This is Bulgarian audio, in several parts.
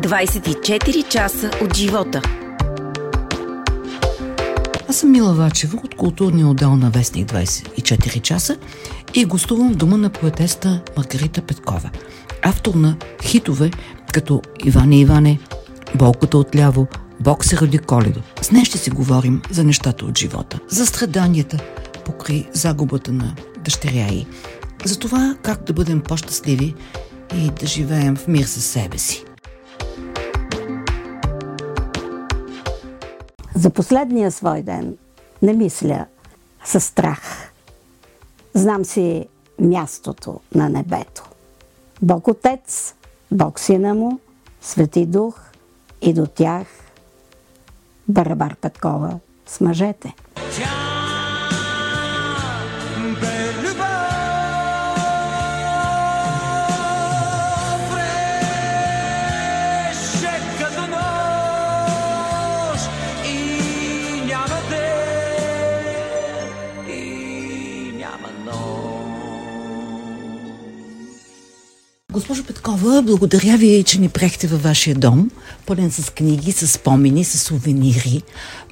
24 часа от живота. Аз съм Мила Вачева от културния отдел на Вестник 24 часа и гостувам в дома на поетеста Маргарита Петкова. Автор на хитове като Иване Иване, Болката отляво, Бог се роди Коледо. С нея ще си говорим за нещата от живота, за страданията покрай загубата на дъщеря й, за това как да бъдем по-щастливи и да живеем в мир със себе си. За последния свой ден не мисля със страх. Знам си мястото на небето. Бог Отец, Бог Сина му, Свети Дух и до тях Барабар Петкова с мъжете. Госпожо Петкова, благодаря ви, че ни прехте във вашия дом, пълен с книги, с спомени, с сувенири.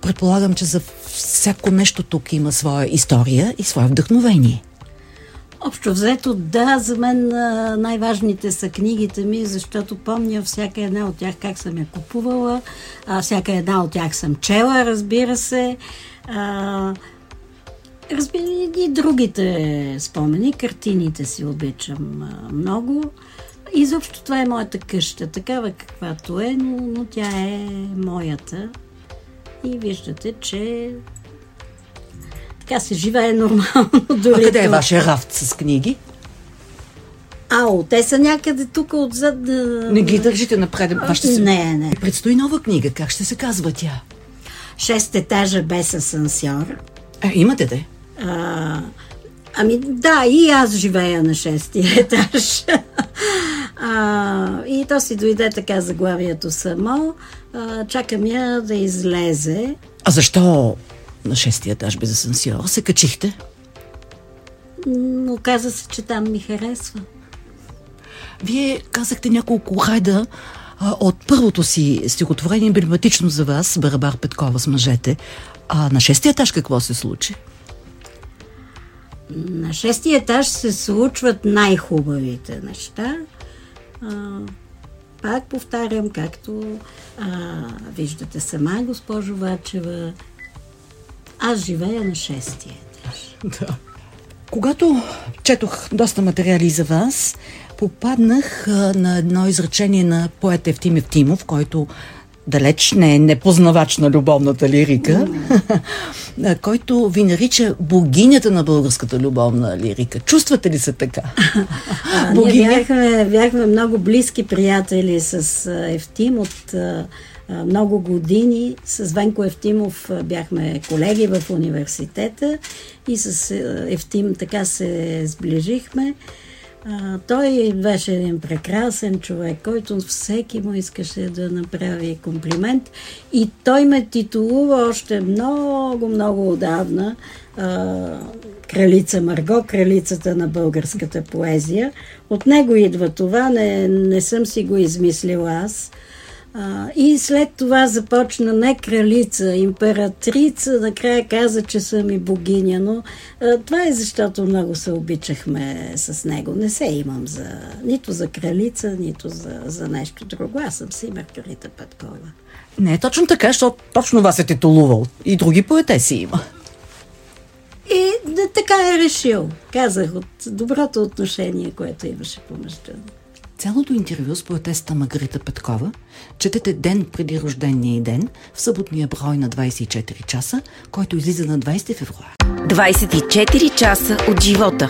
Предполагам, че за всяко нещо тук има своя история и свое вдъхновение. Общо взето, да, за мен най-важните са книгите ми, защото помня всяка една от тях как съм я купувала, а, всяка една от тях съм чела, разбира се. А, разбира и другите спомени, картините си обичам а, много. Изобщо това е моята къща, такава каквато е, но, но тя е моята. И виждате, че така се живее нормално. Дори а къде е вашия рафт с книги? Ао, те са някъде тук отзад. Не ги държите напред. Вашите... Не, не. И предстои нова книга. Как ще се казва тя? Шест етажа без асансьор. А, имате де? А, ами да, и аз живея на шестия етаж. а, и то си дойде така заглавието само. А, чакам я да излезе. А защо на шестия етаж без асансьор се качихте? Но каза се, че там ми харесва. Вие казахте няколко хайда от първото си стихотворение, емблематично за вас, Барабар Петкова с мъжете. А на шестия етаж какво се случи? На шестия етаж се случват най-хубавите неща. А, пак повтарям, както а, виждате сама, госпожо Вачева, аз живея на шестия етаж. Да. Когато четох доста материали за вас, попаднах а, на едно изречение на поет Евтим Евтимов, който далеч не е непознавач на любовната лирика, mm. който ви нарича богинята на българската любовна лирика. Чувствате ли се така? А, Богиня? Ние бяхме, бяхме много близки приятели с Евтим от много години. С Венко Евтимов бяхме колеги в университета и с Евтим така се сближихме. Той беше един прекрасен човек, който всеки му искаше да направи комплимент. И той ме титулува още много, много отдавна а, кралица Марго, кралицата на българската поезия. От него идва това, не, не съм си го измислила аз. А, и след това започна не кралица, императрица, накрая каза, че съм и богиня, но а, това е защото много се обичахме с него. Не се имам за, нито за кралица, нито за, за нещо друго. Аз съм си Маргарита Петкова. Не е точно така, защото точно вас е титулувал. И други поетеси има. И да, така е решил. Казах от доброто отношение, което имаше помежду Цялото интервю с поетеста Маргарита Петкова четете ден преди рождения ден в съботния брой на 24 часа, който излиза на 20 февруари. 24 часа от живота.